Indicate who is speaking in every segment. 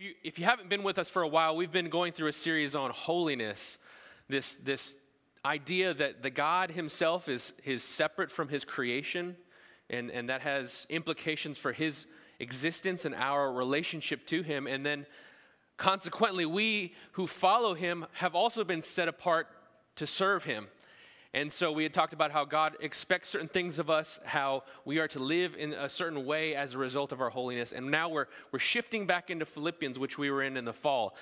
Speaker 1: if you, if you haven't been with us for a while, we've been going through a series on holiness, this, this idea that the God himself is, is separate from his creation, and, and that has implications for his existence and our relationship to him. And then consequently, we who follow him have also been set apart to serve him. And so we had talked about how God expects certain things of us, how we are to live in a certain way as a result of our holiness. And now we're, we're shifting back into Philippians, which we were in in the fall.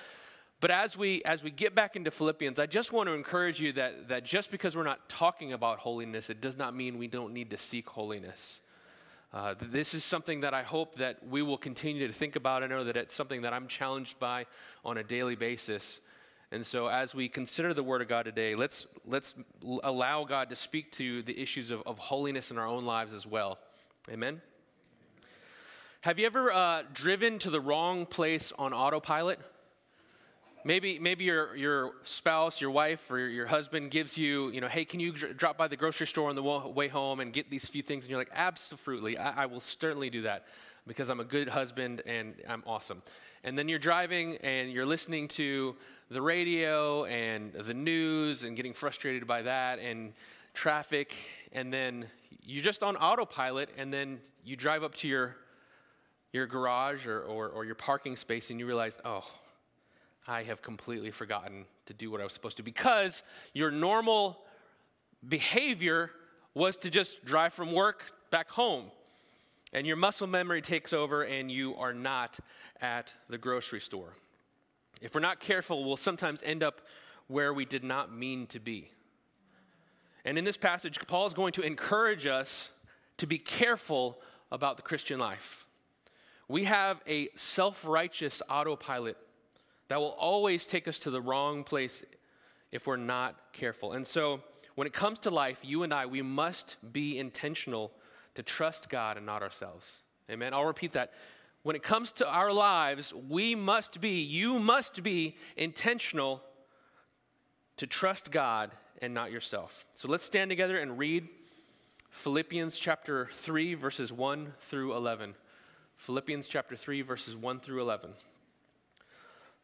Speaker 1: But as we, as we get back into Philippians, I just want to encourage you that, that just because we're not talking about holiness, it does not mean we don't need to seek holiness. Uh, this is something that I hope that we will continue to think about. I know that it's something that I'm challenged by on a daily basis. And so, as we consider the Word of God today, let's, let's allow God to speak to the issues of, of holiness in our own lives as well. Amen? Have you ever uh, driven to the wrong place on autopilot? Maybe, maybe your, your spouse, your wife, or your husband gives you, you know, hey, can you drop by the grocery store on the way home and get these few things? And you're like, absolutely, I, I will certainly do that because I'm a good husband and I'm awesome. And then you're driving and you're listening to the radio and the news and getting frustrated by that and traffic, and then you're just on autopilot, and then you drive up to your, your garage or, or, or your parking space and you realize, oh, I have completely forgotten to do what I was supposed to because your normal behavior was to just drive from work back home. And your muscle memory takes over, and you are not at the grocery store. If we're not careful, we'll sometimes end up where we did not mean to be. And in this passage, Paul is going to encourage us to be careful about the Christian life. We have a self righteous autopilot that will always take us to the wrong place if we're not careful. And so, when it comes to life, you and I, we must be intentional to trust God and not ourselves. Amen. I'll repeat that when it comes to our lives, we must be, you must be intentional to trust God and not yourself. So let's stand together and read Philippians chapter 3, verses 1 through 11. Philippians chapter 3, verses 1 through 11.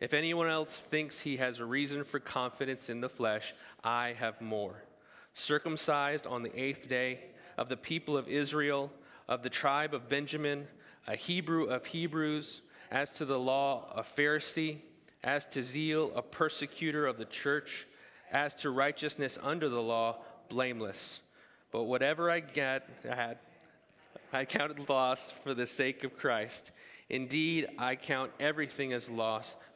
Speaker 1: If anyone else thinks he has a reason for confidence in the flesh, I have more. Circumcised on the eighth day, of the people of Israel, of the tribe of Benjamin, a Hebrew of Hebrews, as to the law, a Pharisee, as to zeal, a persecutor of the church, as to righteousness under the law, blameless. But whatever I get, I had, I counted loss for the sake of Christ. Indeed, I count everything as loss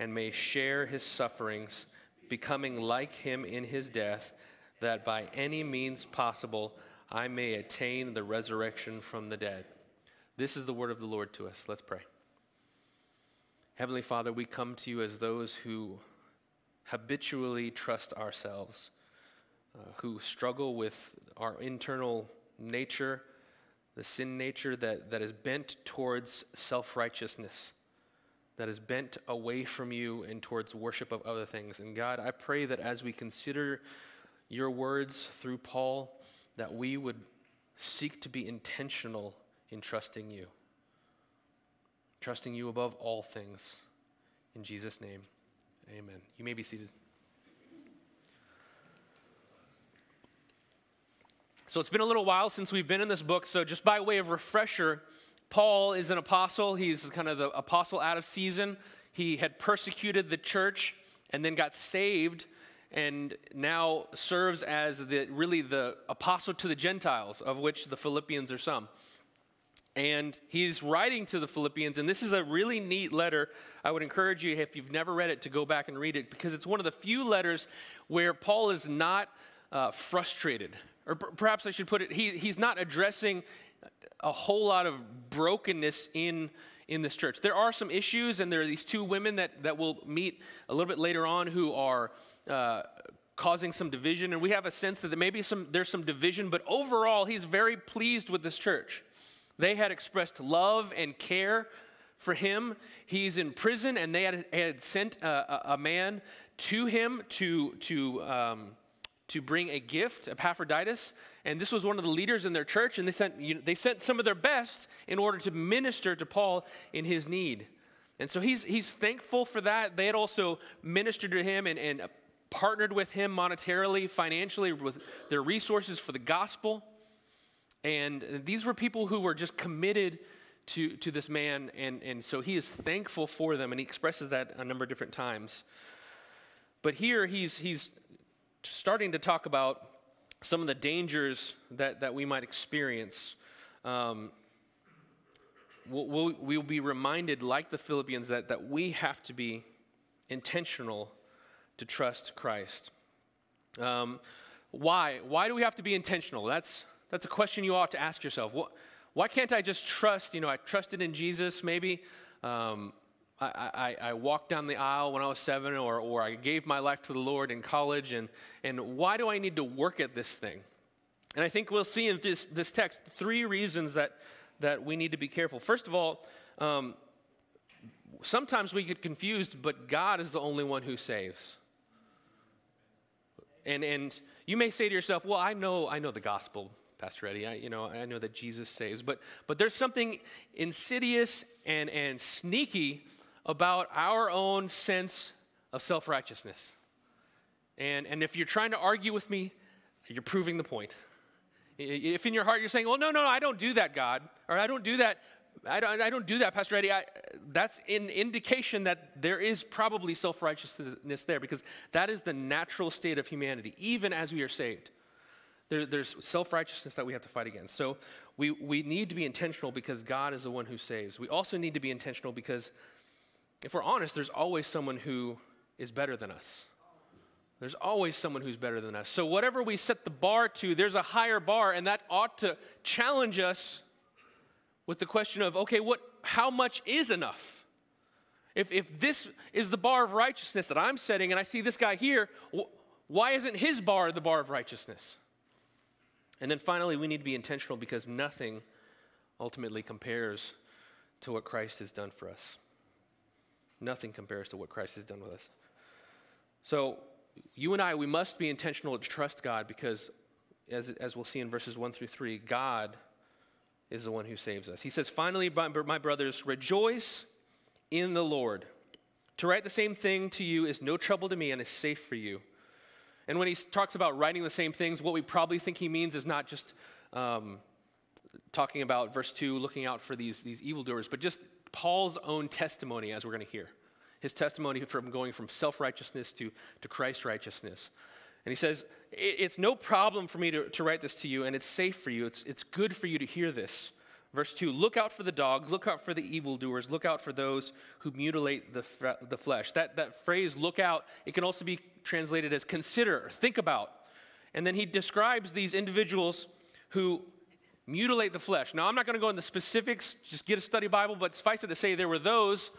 Speaker 1: and may share his sufferings, becoming like him in his death, that by any means possible I may attain the resurrection from the dead. This is the word of the Lord to us. Let's pray. Heavenly Father, we come to you as those who habitually trust ourselves, uh, who struggle with our internal nature, the sin nature that, that is bent towards self righteousness, that is bent away from you and towards worship of other things. And God, I pray that as we consider your words through Paul, that we would seek to be intentional in trusting you trusting you above all things. In Jesus' name, amen. You may be seated. So it's been a little while since we've been in this book. So, just by way of refresher, Paul is an apostle. He's kind of the apostle out of season. He had persecuted the church and then got saved and now serves as the really the apostle to the Gentiles, of which the Philippians are some. And he's writing to the Philippians, and this is a really neat letter. I would encourage you, if you've never read it, to go back and read it because it's one of the few letters where Paul is not uh, frustrated. Or perhaps I should put it, he, he's not addressing a whole lot of brokenness in, in this church. There are some issues, and there are these two women that, that we'll meet a little bit later on who are uh, causing some division, and we have a sense that maybe some, there's some division, but overall, he's very pleased with this church. They had expressed love and care for him. He's in prison, and they had, had sent a, a, man to him to, to, um, to bring a gift, Epaphroditus. And this was one of the leaders in their church, and they sent, you know, they sent some of their best in order to minister to Paul in his need. And so he's, he's thankful for that. They had also ministered to him and, and partnered with him monetarily, financially, with their resources for the gospel. And these were people who were just committed to, to this man. And, and so he is thankful for them, and he expresses that a number of different times. But here he's, he's starting to talk about some of the dangers that, that we might experience. Um, we'll, we'll, be reminded, like the Philippians, that, that we have to be intentional to trust Christ. Um, why? Why do we have to be intentional? That's, that's a question you ought to ask yourself. What, why can't I just trust? You know, I trusted in Jesus maybe. Um, I, I, I, walked down the aisle when I was seven, or, or I gave my life to the Lord in college, and, and why do I need to work at this thing? And I think we'll see in this, this text three reasons that, that we need to be careful. First of all, um, sometimes we get confused, but God is the only one who saves. And, and you may say to yourself, well, I know, I know the gospel, Pastor Eddy. I, you know, I know that Jesus saves. But, but there's something insidious and, and sneaky about our own sense of self righteousness. And, and if you're trying to argue with me, you're proving the point. If in your heart you're saying, well, no, no, I don't do that, God, or I don't do that, I don't, I don't do that, Pastor Eddy, I, that's an indication that there is probably self righteousness there because that is the natural state of humanity, even as we are saved. There, there's self righteousness that we have to fight against. So we, we need to be intentional because God is the one who saves. We also need to be intentional because if we're honest, there's always someone who is better than us. There's always someone who's better than us. So, whatever we set the bar to, there's a higher bar, and that ought to challenge us with the question of okay, what, how much is enough? If, if this is the bar of righteousness that I'm setting, and I see this guy here, why isn't his bar the bar of righteousness? And then finally, we need to be intentional because nothing ultimately compares to what Christ has done for us. Nothing compares to what Christ has done with us. So, you and I, we must be intentional to trust God because, as, as we'll see in verses 1 through 3, God is the one who saves us. He says, Finally, my brothers, rejoice in the Lord. To write the same thing to you is no trouble to me and is safe for you. And when he talks about writing the same things, what we probably think he means is not just um, talking about verse 2, looking out for these, these evildoers, but just Paul's own testimony, as we're going to hear. His testimony from going from self righteousness to, to Christ righteousness. And he says, It's no problem for me to, to write this to you, and it's safe for you. It's, it's good for you to hear this. Verse 2 Look out for the dogs, look out for the evildoers, look out for those who mutilate the, the flesh. That, that phrase, look out, it can also be translated as consider, think about. And then he describes these individuals who mutilate the flesh. Now, I'm not going to go into specifics, just get a study Bible, but suffice it to say, there were those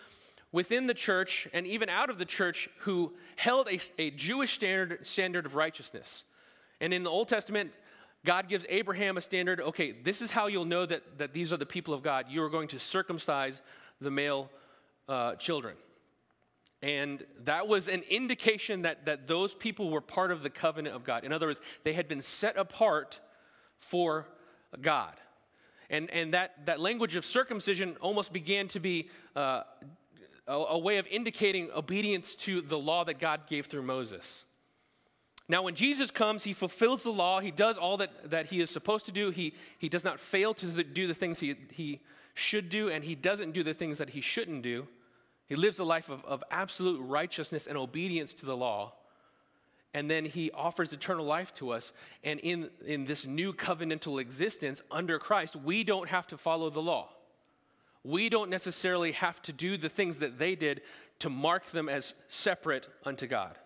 Speaker 1: within the church and even out of the church who held a, a Jewish standard, standard of righteousness. And in the Old Testament, God gives Abraham a standard okay, this is how you'll know that, that these are the people of God. You are going to circumcise the male uh, children. And that was an indication that, that those people were part of the covenant of God. In other words, they had been set apart for God. And, and that, that language of circumcision almost began to be uh, a, a way of indicating obedience to the law that God gave through Moses. Now, when Jesus comes, he fulfills the law. He does all that, that he is supposed to do. He, he does not fail to do the things he, he should do, and he doesn't do the things that he shouldn't do. He lives a life of, of absolute righteousness and obedience to the law. And then he offers eternal life to us. And in, in this new covenantal existence under Christ, we don't have to follow the law. We don't necessarily have to do the things that they did to mark them as separate unto God.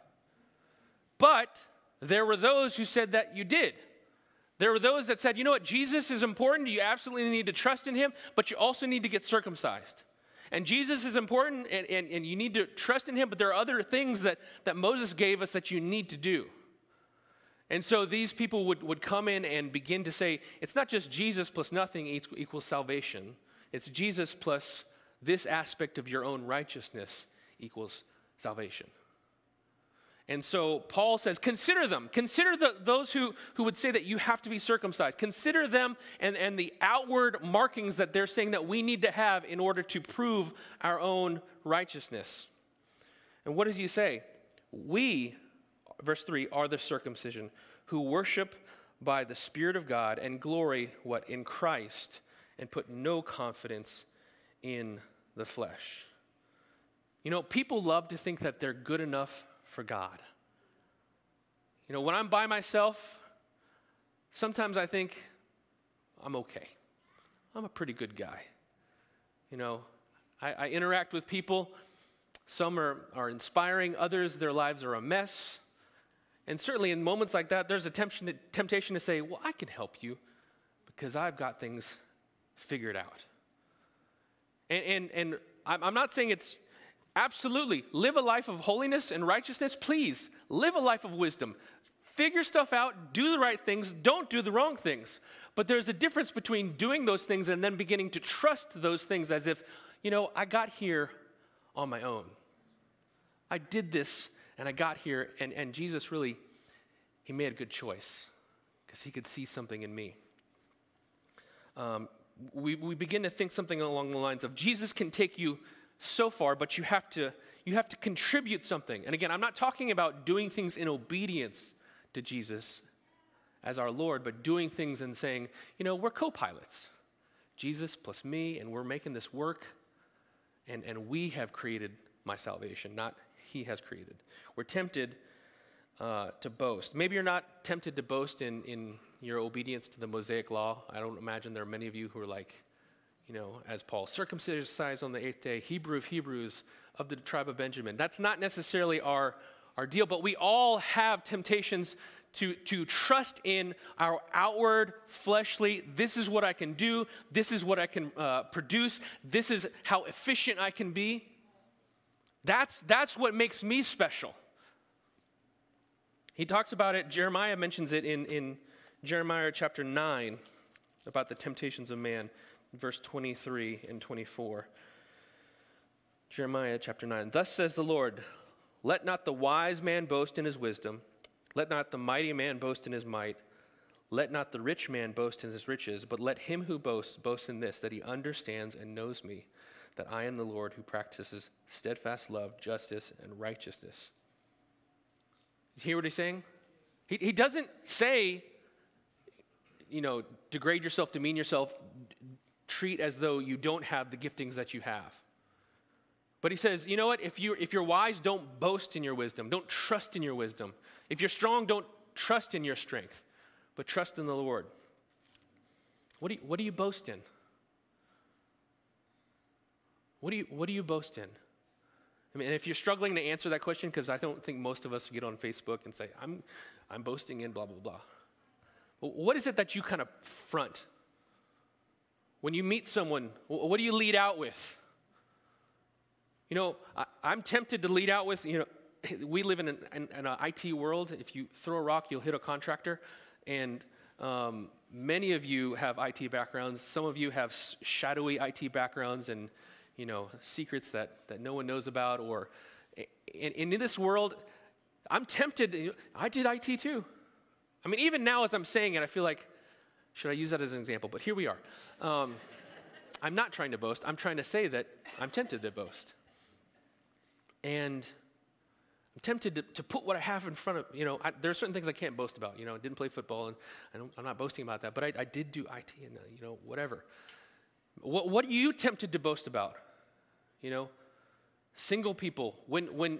Speaker 1: But there were those who said that you did. There were those that said, you know what, Jesus is important. You absolutely need to trust in him, but you also need to get circumcised. And Jesus is important and, and, and you need to trust in him, but there are other things that, that Moses gave us that you need to do. And so these people would, would come in and begin to say, it's not just Jesus plus nothing equals salvation, it's Jesus plus this aspect of your own righteousness equals salvation. And so Paul says, consider them. Consider the, those who, who would say that you have to be circumcised. Consider them and, and the outward markings that they're saying that we need to have in order to prove our own righteousness. And what does he say? We, verse 3, are the circumcision who worship by the Spirit of God and glory what? In Christ and put no confidence in the flesh. You know, people love to think that they're good enough for God. You know, when I'm by myself, sometimes I think I'm okay. I'm a pretty good guy. You know, I, I interact with people. Some are, are inspiring, others, their lives are a mess. And certainly in moments like that, there's a temptation to, temptation to say, Well, I can help you because I've got things figured out. And, and, and I'm not saying it's Absolutely. Live a life of holiness and righteousness. Please, live a life of wisdom. Figure stuff out, do the right things, don't do the wrong things. But there's a difference between doing those things and then beginning to trust those things as if, you know, I got here on my own. I did this and I got here, and, and Jesus really, he made a good choice because he could see something in me. Um, we, we begin to think something along the lines of Jesus can take you so far, but you have to you have to contribute something. And again, I'm not talking about doing things in obedience to Jesus as our Lord, but doing things and saying, you know, we're co-pilots. Jesus plus me, and we're making this work, and, and we have created my salvation, not he has created. We're tempted uh, to boast. Maybe you're not tempted to boast in, in your obedience to the Mosaic law. I don't imagine there are many of you who are like, you know, as Paul, circumcised on the eighth day, Hebrew of Hebrews of the tribe of Benjamin. That's not necessarily our, our deal, but we all have temptations to, to trust in our outward, fleshly, this is what I can do, this is what I can uh, produce, this is how efficient I can be. That's, that's what makes me special. He talks about it, Jeremiah mentions it in, in Jeremiah chapter 9 about the temptations of man verse 23 and 24. Jeremiah chapter 9. Thus says the Lord Let not the wise man boast in his wisdom, let not the mighty man boast in his might, let not the rich man boast in his riches, but let him who boasts boast in this, that he understands and knows me, that I am the Lord who practices steadfast love, justice, and righteousness. You hear what he's saying? He, he doesn't say, you know, degrade yourself, demean yourself, treat as though you don't have the giftings that you have. But he says, you know what? If, you, if you're wise, don't boast in your wisdom. Don't trust in your wisdom. If you're strong, don't trust in your strength, but trust in the Lord. What do you, what do you boast in? What do you, what do you boast in? I mean, if you're struggling to answer that question, because I don't think most of us get on Facebook and say, I'm, I'm boasting in blah, blah, blah. what is it that you kind of front when you meet someone, what do you lead out with? You know, I, am tempted to lead out with, you know, we live in an, an IT world. If you throw a rock, you'll hit a contractor. And um, many of you have IT backgrounds. Some of you have shadowy IT backgrounds and, you know, secrets that, that no one knows about. Or in, in this world, I'm tempted. I did IT too. I mean, even now as I'm saying it, I feel like, should I use that as an example? But here we are. Um, I'm not trying to boast. I'm trying to say that I'm tempted to boast. And I'm tempted to, to put what I have in front of, you know, I, there are certain things I can't boast about. You know, I didn't play football, and I am not boasting about that, but I, I did do IT and, uh, you know, whatever. What, what are you tempted to boast about? You know, Single people, when, when,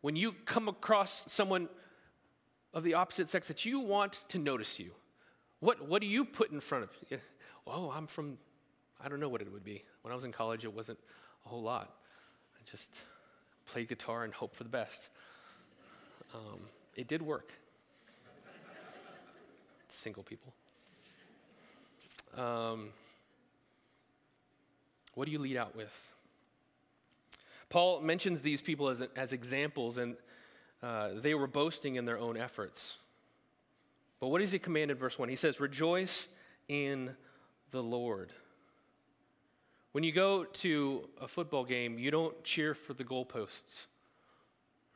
Speaker 1: when you come across someone of the opposite sex that you want to notice you, what, what do you put in front of you? Oh, I'm from, I don't know what it would be. When I was in college, it wasn't a whole lot. I just played guitar and hoped for the best. Um, it did work. Single people. Um, what do you lead out with? Paul mentions these people as, as examples, and uh, they were boasting in their own efforts. But what does he command in verse 1? He says, Rejoice in the Lord. When you go to a football game, you don't cheer for the goalposts.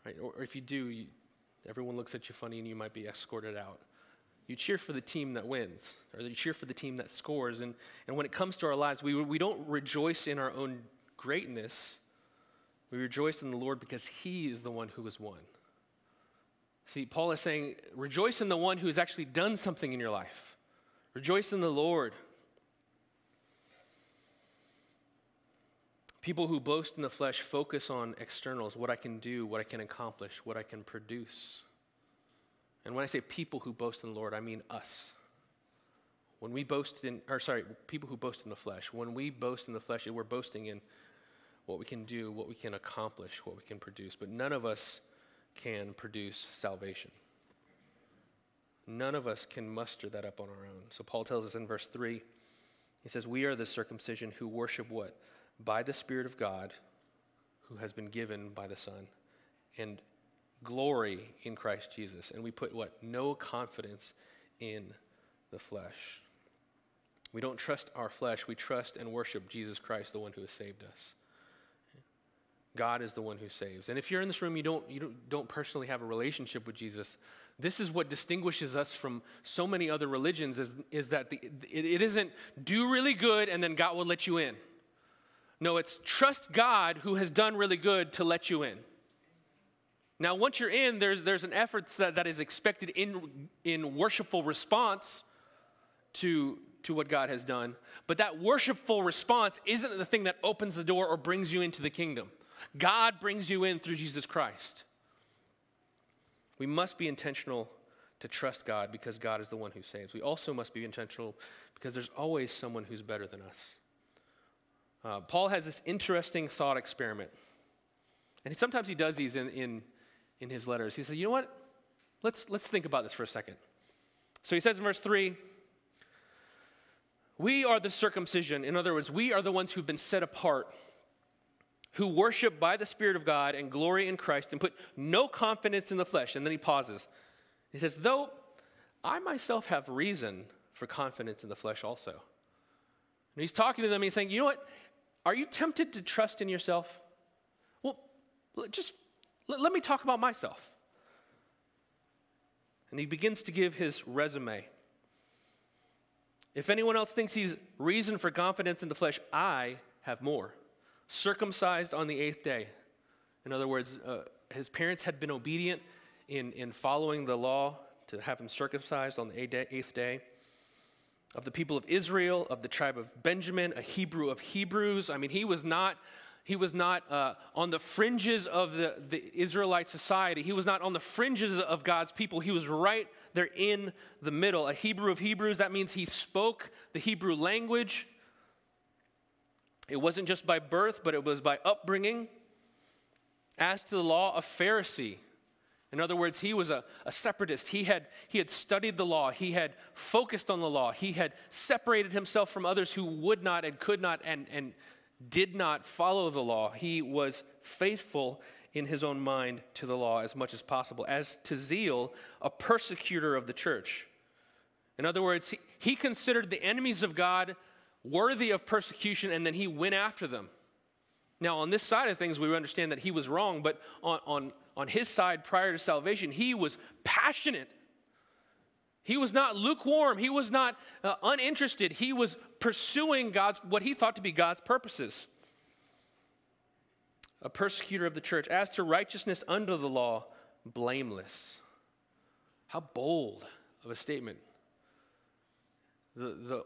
Speaker 1: Right? Or if you do, you, everyone looks at you funny and you might be escorted out. You cheer for the team that wins, or you cheer for the team that scores. And, and when it comes to our lives, we, we don't rejoice in our own greatness. We rejoice in the Lord because He is the one who has won. See, Paul is saying, rejoice in the one who has actually done something in your life. Rejoice in the Lord. People who boast in the flesh focus on externals, what I can do, what I can accomplish, what I can produce. And when I say people who boast in the Lord, I mean us. When we boast in, or sorry, people who boast in the flesh, when we boast in the flesh, we're boasting in what we can do, what we can accomplish, what we can produce. But none of us can produce salvation. None of us can muster that up on our own. So Paul tells us in verse 3, he says, We are the circumcision who worship what? By the Spirit of God, who has been given by the Son, and glory in Christ Jesus. And we put what? No confidence in the flesh. We don't trust our flesh, we trust and worship Jesus Christ, the one who has saved us. God is the one who saves. And if you're in this room, you don't, you don't, don't personally have a relationship with Jesus, this is what distinguishes us from so many other religions is, is that the, it, it isn't do really good and then God will let you in. No, it's trust God who has done really good to let you in. Now, once you're in, there's, there's an effort that, that is expected in, in worshipful response to, to what God has done. But that worshipful response isn't the thing that opens the door or brings you into the kingdom. God brings you in through Jesus Christ. We must be intentional to trust God because God is the one who saves. We also must be intentional because there's always someone who's better than us. Uh, Paul has this interesting thought experiment. And sometimes he does these in, in, in his letters. He says, you know what? Let's, let's think about this for a second. So he says in verse 3 We are the circumcision. In other words, we are the ones who've been set apart who worship by the Spirit of God and glory in Christ and put no confidence in the flesh. And then he pauses. He says, Though I myself have reason for confidence in the flesh also. And he's talking to them and he's saying, You know what? Are you tempted to trust in yourself? Well, just let, let me talk about myself. And he begins to give his resume. If anyone else thinks he's reason for confidence in the flesh, I have more circumcised on the eighth day. In other words, uh, his parents had been obedient in, in following the law to have him circumcised on the eighth day. Of the people of Israel, of the tribe of Benjamin, a Hebrew of Hebrews. I mean, he was not, he was not uh, on the fringes of the, the Israelite society. He was not on the fringes of God's people. He was right there in the middle. A Hebrew of Hebrews, that means he spoke the Hebrew language. It wasn't just by birth, but it was by upbringing. As to the law, a Pharisee. In other words, he was a, a, separatist. He had, he had studied the law. He had focused on the law. He had separated himself from others who would not and could not and, and did not follow the law. He was faithful in his own mind to the law as much as possible. As to zeal, a persecutor of the church. In other words, he, he considered the enemies of God worthy of persecution, and then he went after them. Now, on this side of things, we understand that he was wrong, but on, on, on his side prior to salvation, he was passionate. He was not lukewarm. He was not uh, uninterested. He was pursuing God's, what he thought to be God's purposes. A persecutor of the church. As to righteousness under the law, blameless. How bold of a statement. The, the,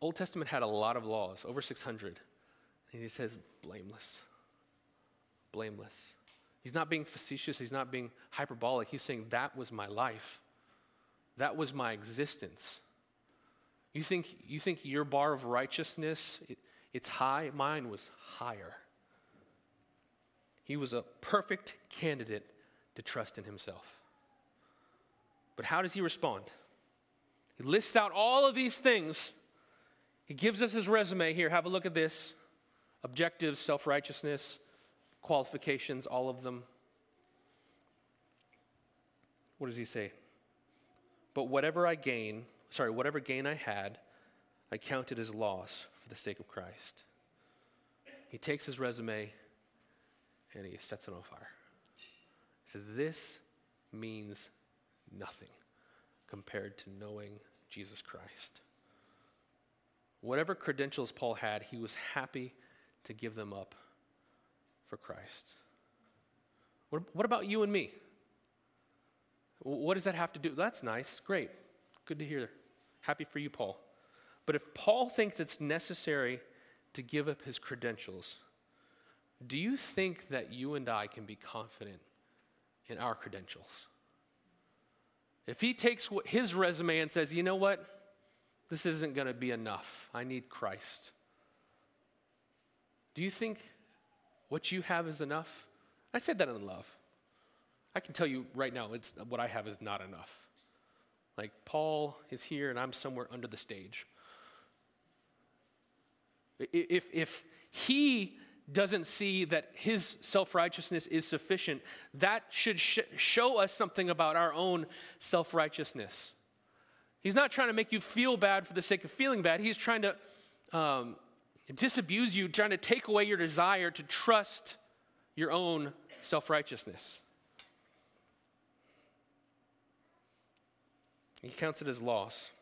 Speaker 1: Old Testament had a lot of laws, over 600. And he says, blameless. blameless. He's not being facetious, he's not being hyperbolic. He's saying, That was my life, that was my existence. You think, you think your bar of righteousness, it, it's high? Mine was higher. He was a perfect candidate to trust in himself. But how does he respond? He lists out all of these things. He gives us his resume here. Have a look at this objectives, self righteousness, qualifications, all of them. What does he say? But whatever I gain, sorry, whatever gain I had, I counted as loss for the sake of Christ. He takes his resume and he sets it on fire. He says, This means nothing compared to knowing Jesus Christ. Whatever credentials Paul had, he was happy to give them up for Christ. What, what about you and me? What does that have to do? That's nice. Great. Good to hear. Happy for you, Paul. But if Paul thinks it's necessary to give up his credentials, do you think that you and I can be confident in our credentials? If he takes his resume and says, you know what? This isn't going to be enough. I need Christ. Do you think what you have is enough? I said that in love. I can tell you right now, it's, what I have is not enough. Like, Paul is here and I'm somewhere under the stage. If, if he doesn't see that his self righteousness is sufficient, that should sh- show us something about our own self righteousness. He's not trying to make you feel bad for the sake of feeling bad. He's trying to um, disabuse you, trying to take away your desire to trust your own self righteousness. He counts it as loss.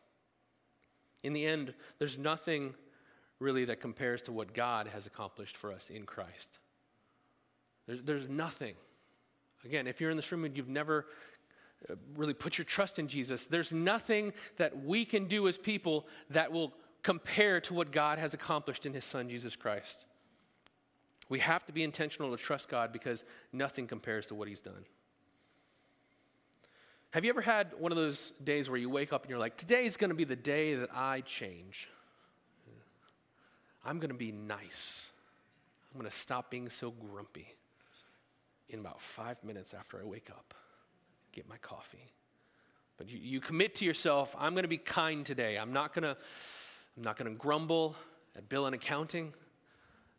Speaker 1: In the end, there's nothing really that compares to what God has accomplished for us in Christ. There's, there's nothing. Again, if you're in this room and you've never really put your trust in Jesus, there's nothing that we can do as people that will compare to what God has accomplished in His Son, Jesus Christ. We have to be intentional to trust God because nothing compares to what He's done. Have you ever had one of those days where you wake up and you're like, today is going to be the day that I change? I'm going to be nice. I'm going to stop being so grumpy in about five minutes after I wake up, get my coffee. But you, you commit to yourself, I'm going to be kind today. I'm not going to, I'm not going to grumble at Bill in accounting,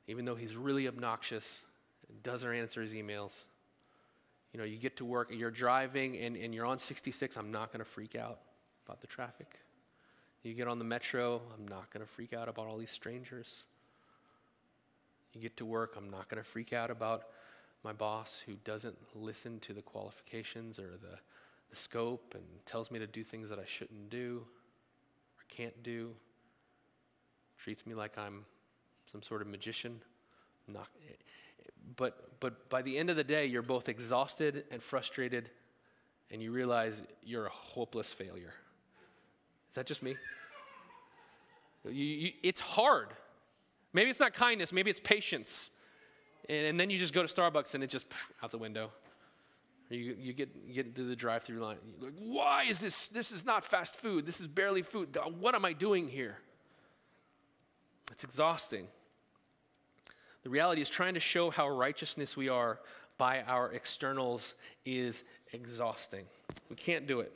Speaker 1: even though he's really obnoxious and doesn't answer his emails. You know, you get to work, you're driving, and, and you're on 66. I'm not going to freak out about the traffic. You get on the metro, I'm not going to freak out about all these strangers. You get to work, I'm not going to freak out about my boss who doesn't listen to the qualifications or the, the scope and tells me to do things that I shouldn't do or can't do, treats me like I'm some sort of magician. Not, but, but by the end of the day, you're both exhausted and frustrated, and you realize you're a hopeless failure. Is that just me? You, you, it's hard. Maybe it's not kindness, maybe it's patience. And, and, then you just go to Starbucks and it just out the window. You, you get, you get to the drive through line. You're like, why is this? This is not fast food. This is barely food. What am I doing here? It's exhausting. The reality is trying to show how righteousness we are by our externals is exhausting. We can't do it.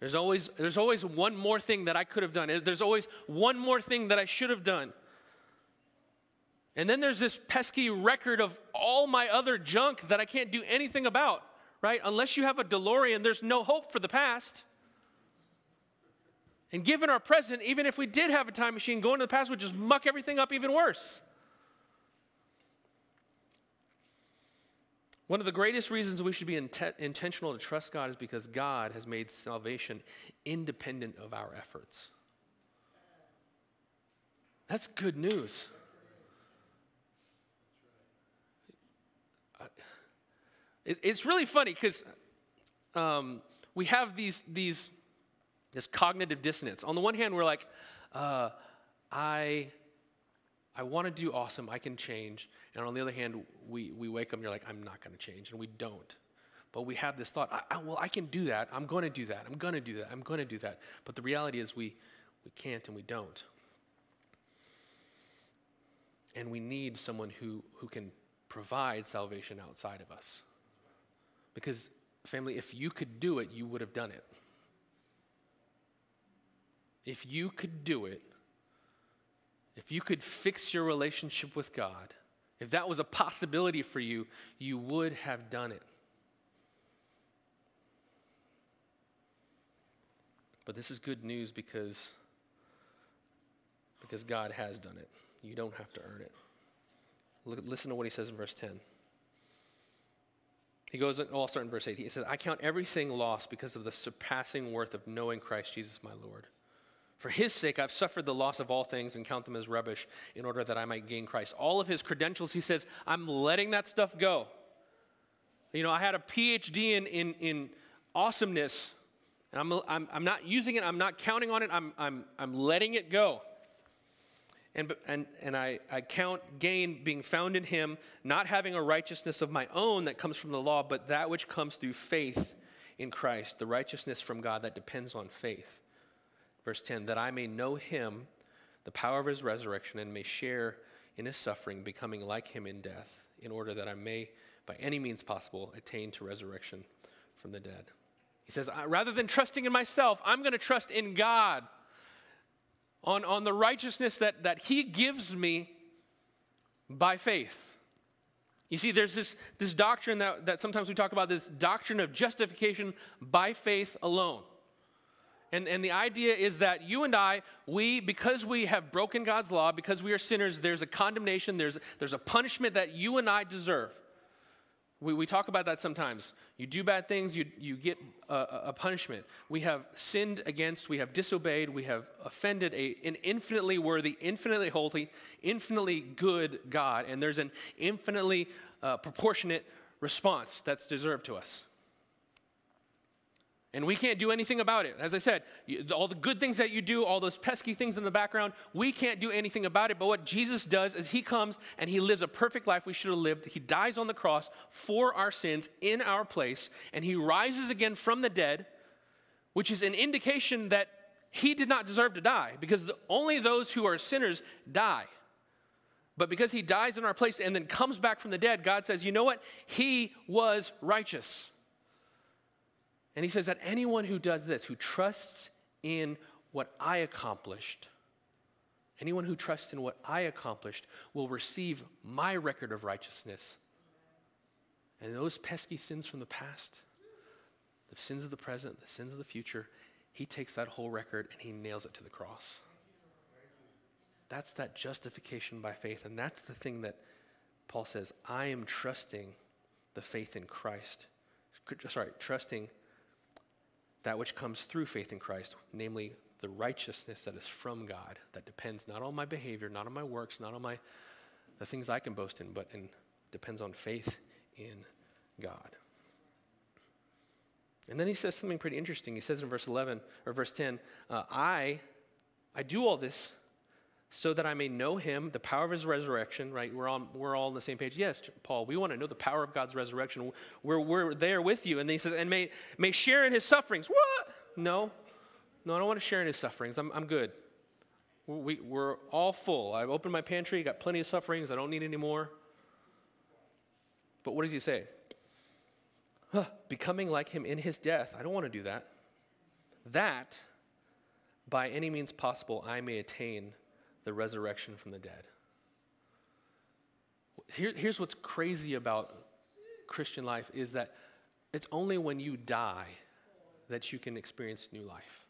Speaker 1: There's always, there's always one more thing that I could have done. There's always one more thing that I should have done. And then there's this pesky record of all my other junk that I can't do anything about, right? Unless you have a DeLorean, there's no hope for the past. And given our present, even if we did have a time machine, going to the past would just muck everything up even worse. One of the greatest reasons we should be int- intentional to trust God is because God has made salvation independent of our efforts. That's good news. It, it's really funny because um, we have these, these, this cognitive dissonance. On the one hand, we're like, uh, I, I want to do awesome, I can change. And on the other hand, we, we wake up and you're like, I'm not going to change. And we don't. But we have this thought, I, I, well, I can do that. I'm going to do that. I'm going to do that. I'm going to do that. But the reality is we, we can't and we don't. And we need someone who, who can provide salvation outside of us. Because, family, if you could do it, you would have done it. If you could do it, if you could fix your relationship with God, if that was a possibility for you, you would have done it. But this is good news because, because God has done it. You don't have to earn it. Look, listen to what he says in verse 10. He goes, oh, I'll start in verse 8. He says, I count everything lost because of the surpassing worth of knowing Christ Jesus my Lord. For his sake, I've suffered the loss of all things and count them as rubbish in order that I might gain Christ. All of his credentials, he says, I'm letting that stuff go. You know, I had a PhD in, in, in awesomeness, and I'm, I'm, I'm not using it, I'm not counting on it, I'm, I'm, I'm letting it go. And, and, and I, I count gain being found in him, not having a righteousness of my own that comes from the law, but that which comes through faith in Christ, the righteousness from God that depends on faith. Verse 10 that I may know him, the power of his resurrection, and may share in his suffering, becoming like him in death, in order that I may, by any means possible, attain to resurrection from the dead. He says, rather than trusting in myself, I'm going to trust in God, on, on the righteousness that, that he gives me by faith. You see, there's this, this doctrine that, that sometimes we talk about this doctrine of justification by faith alone. And, and the idea is that you and I, we, because we have broken God's law, because we are sinners, there's a condemnation, there's, there's a punishment that you and I deserve. We, we talk about that sometimes. You do bad things, you, you get a, a punishment. We have sinned against, we have disobeyed, we have offended a, an infinitely worthy, infinitely holy, infinitely good God, and there's an infinitely uh, proportionate response that's deserved to us. And we can't do anything about it. As I said, all the good things that you do, all those pesky things in the background, we can't do anything about it. But what Jesus does is he comes and he lives a perfect life we should have lived. He dies on the cross for our sins in our place, and he rises again from the dead, which is an indication that he did not deserve to die because only those who are sinners die. But because he dies in our place and then comes back from the dead, God says, you know what? He was righteous. And he says that anyone who does this, who trusts in what I accomplished, anyone who trusts in what I accomplished will receive my record of righteousness. And those pesky sins from the past, the sins of the present, the sins of the future, he takes that whole record and he nails it to the cross. That's that justification by faith. And that's the thing that Paul says I am trusting the faith in Christ. Sorry, trusting that which comes through faith in Christ, namely the righteousness that is from God, that depends not on my behavior, not on my works, not on my the things I can boast in, but in, depends on faith in God. And then he says something pretty interesting. He says in verse 11 or verse 10, uh, I, I do all this so that I may know him, the power of his resurrection, right? We're, on, we're all on the same page. Yes, Paul, we want to know the power of God's resurrection. We're, we're there with you. And he says, and may, may share in his sufferings. What? No, no, I don't want to share in his sufferings. I'm, I'm good. We, we're all full. I've opened my pantry, got plenty of sufferings. I don't need any more. But what does he say? Huh, becoming like him in his death. I don't want to do that. That, by any means possible, I may attain the resurrection from the dead. Here, here's what's crazy about Christian life is that it's only when you die that you can experience new life.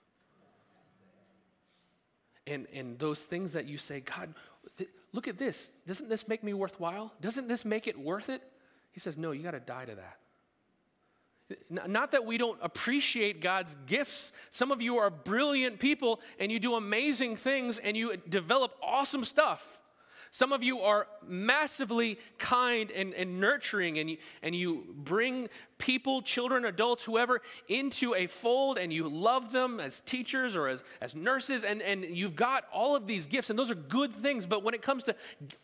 Speaker 1: And, and those things that you say, God, th- look at this. Doesn't this make me worthwhile? Doesn't this make it worth it? He says, No, you got to die to that. Not that we don't appreciate God's gifts. Some of you are brilliant people and you do amazing things and you develop awesome stuff. Some of you are massively kind and, and nurturing, and you, and you bring people, children, adults, whoever, into a fold, and you love them as teachers or as, as nurses, and, and you've got all of these gifts, and those are good things. But when it comes to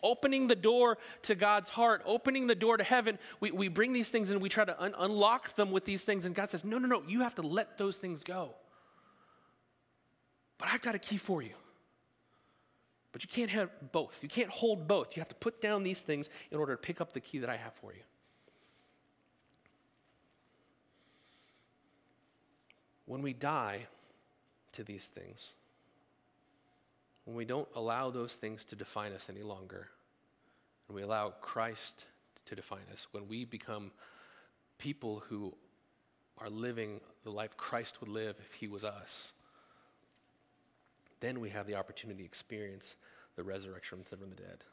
Speaker 1: opening the door to God's heart, opening the door to heaven, we, we bring these things and we try to un- unlock them with these things, and God says, No, no, no, you have to let those things go. But I've got a key for you. But you can't have both. You can't hold both. You have to put down these things in order to pick up the key that I have for you. When we die to these things, when we don't allow those things to define us any longer, and we allow Christ to define us, when we become people who are living the life Christ would live if he was us, then we have the opportunity to experience the resurrection from the dead.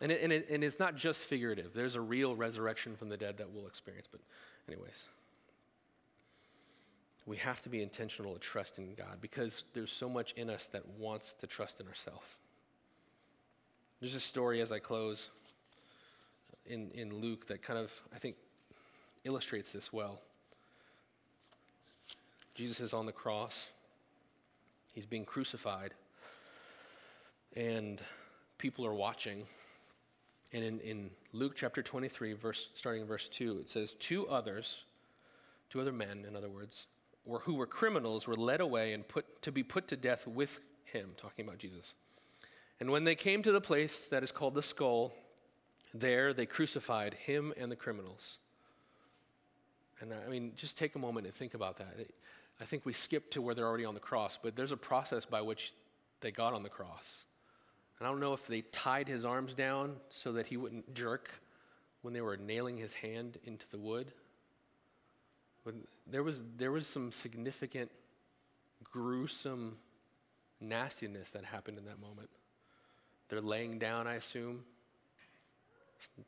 Speaker 1: And, it, and, it, and it's not just figurative, there's a real resurrection from the dead that we'll experience. But, anyways, we have to be intentional to trust in God because there's so much in us that wants to trust in ourselves. There's a story as I close in, in Luke that kind of, I think, illustrates this well. Jesus is on the cross. He's being crucified. And people are watching. And in, in Luke chapter 23, verse, starting in verse 2, it says, Two others, two other men, in other words, or who were criminals, were led away and put to be put to death with him, talking about Jesus. And when they came to the place that is called the skull, there they crucified him and the criminals. And I mean, just take a moment and think about that. I think we skip to where they're already on the cross, but there's a process by which they got on the cross. And I don't know if they tied his arms down so that he wouldn't jerk when they were nailing his hand into the wood. But there was, there was some significant, gruesome nastiness that happened in that moment. They're laying down, I assume,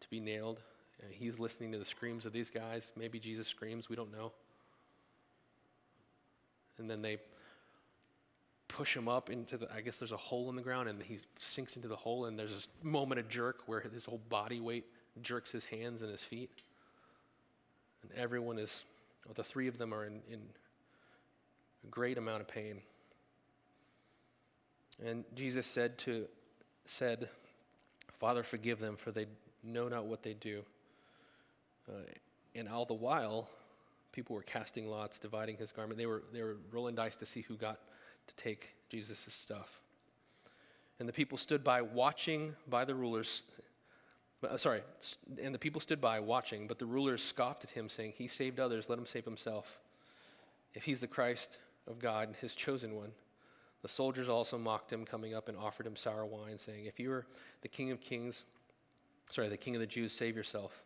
Speaker 1: to be nailed. And he's listening to the screams of these guys. Maybe Jesus screams, we don't know and then they push him up into the i guess there's a hole in the ground and he sinks into the hole and there's this moment of jerk where his whole body weight jerks his hands and his feet. And everyone is well, the three of them are in, in a great amount of pain. And jesus said to said father forgive them for they know not what they do. Uh, and all the while people were casting lots, dividing his garment. They were, they were rolling dice to see who got to take Jesus' stuff. And the people stood by watching by the rulers. Uh, sorry, and the people stood by watching, but the rulers scoffed at him, saying, He saved others, let him save himself. If he's the Christ of God, and his chosen one. The soldiers also mocked him, coming up and offered him sour wine, saying, If you are the king of kings, sorry, the king of the Jews, save yourself.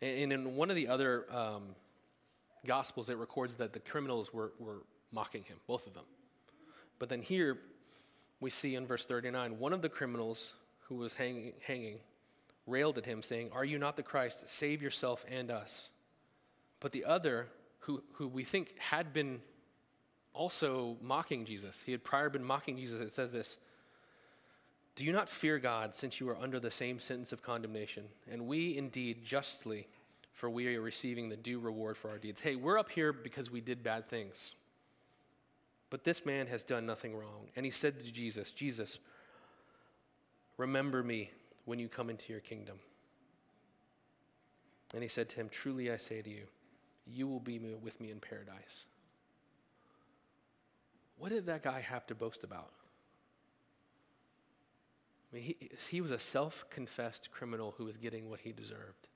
Speaker 1: And in one of the other um, Gospels, it records that the criminals were, were mocking him, both of them. But then here, we see in verse 39 one of the criminals who was hanging, hanging railed at him, saying, Are you not the Christ? Save yourself and us. But the other, who, who we think had been also mocking Jesus, he had prior been mocking Jesus, it says this Do you not fear God, since you are under the same sentence of condemnation? And we indeed justly for we are receiving the due reward for our deeds. Hey, we're up here because we did bad things. But this man has done nothing wrong. And he said to Jesus, Jesus, remember me when you come into your kingdom. And he said to him, Truly I say to you, you will be with me in paradise. What did that guy have to boast about? I mean, he, he was a self confessed criminal who was getting what he deserved.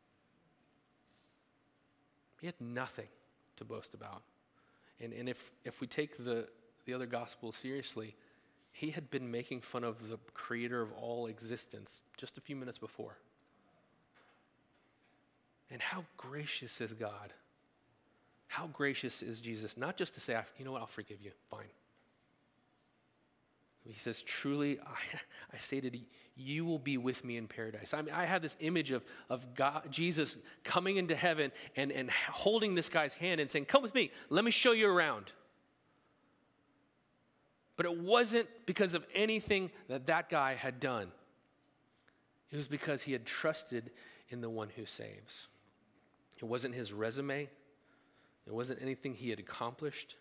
Speaker 1: He had nothing to boast about. And, and if, if we take the, the other gospel seriously, he had been making fun of the creator of all existence just a few minutes before. And how gracious is God? How gracious is Jesus? Not just to say, ah, you know what, I'll forgive you, fine. He says, Truly, I, I say to you, you will be with me in paradise. I mean, I have this image of, of God, Jesus coming into heaven and, and holding this guy's hand and saying, Come with me, let me show you around. But it wasn't because of anything that that guy had done. It was because he had trusted in the one who saves. It wasn't his resume, it wasn't anything he had accomplished.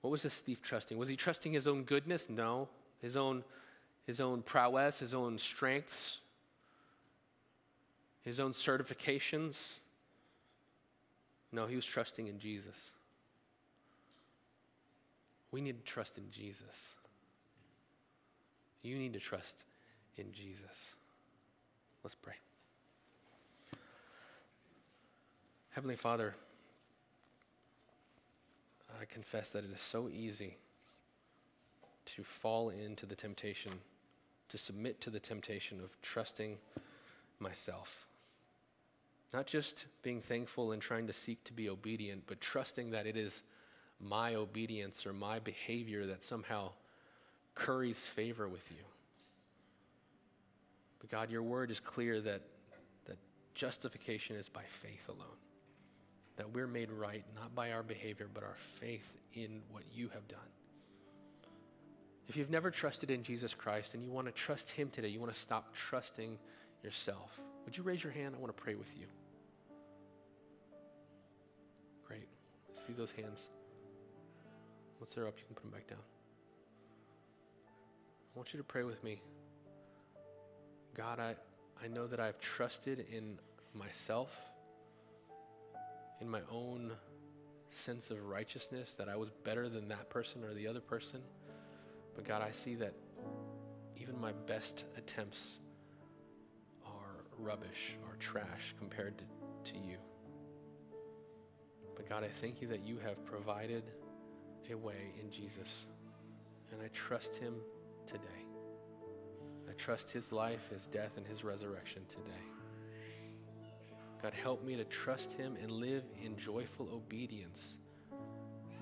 Speaker 1: What was this thief trusting? Was he trusting his own goodness? No. His own, his own prowess, his own strengths, his own certifications? No, he was trusting in Jesus. We need to trust in Jesus. You need to trust in Jesus. Let's pray. Heavenly Father, I confess that it is so easy to fall into the temptation, to submit to the temptation of trusting myself. Not just being thankful and trying to seek to be obedient, but trusting that it is my obedience or my behavior that somehow curries favor with you. But God, your word is clear that, that justification is by faith alone. That we're made right not by our behavior, but our faith in what you have done. If you've never trusted in Jesus Christ and you want to trust him today, you want to stop trusting yourself, would you raise your hand? I want to pray with you. Great. See those hands. Once they're up, you can put them back down. I want you to pray with me. God, I, I know that I've trusted in myself, in my own sense of righteousness, that I was better than that person or the other person. But God, I see that even my best attempts are rubbish, are trash compared to, to you. But God, I thank you that you have provided a way in Jesus. And I trust him today. I trust his life, his death, and his resurrection today. God, help me to trust him and live in joyful obedience,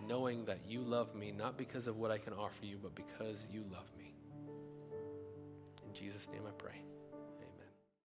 Speaker 1: knowing that you love me, not because of what I can offer you, but because you love me. In Jesus' name I pray.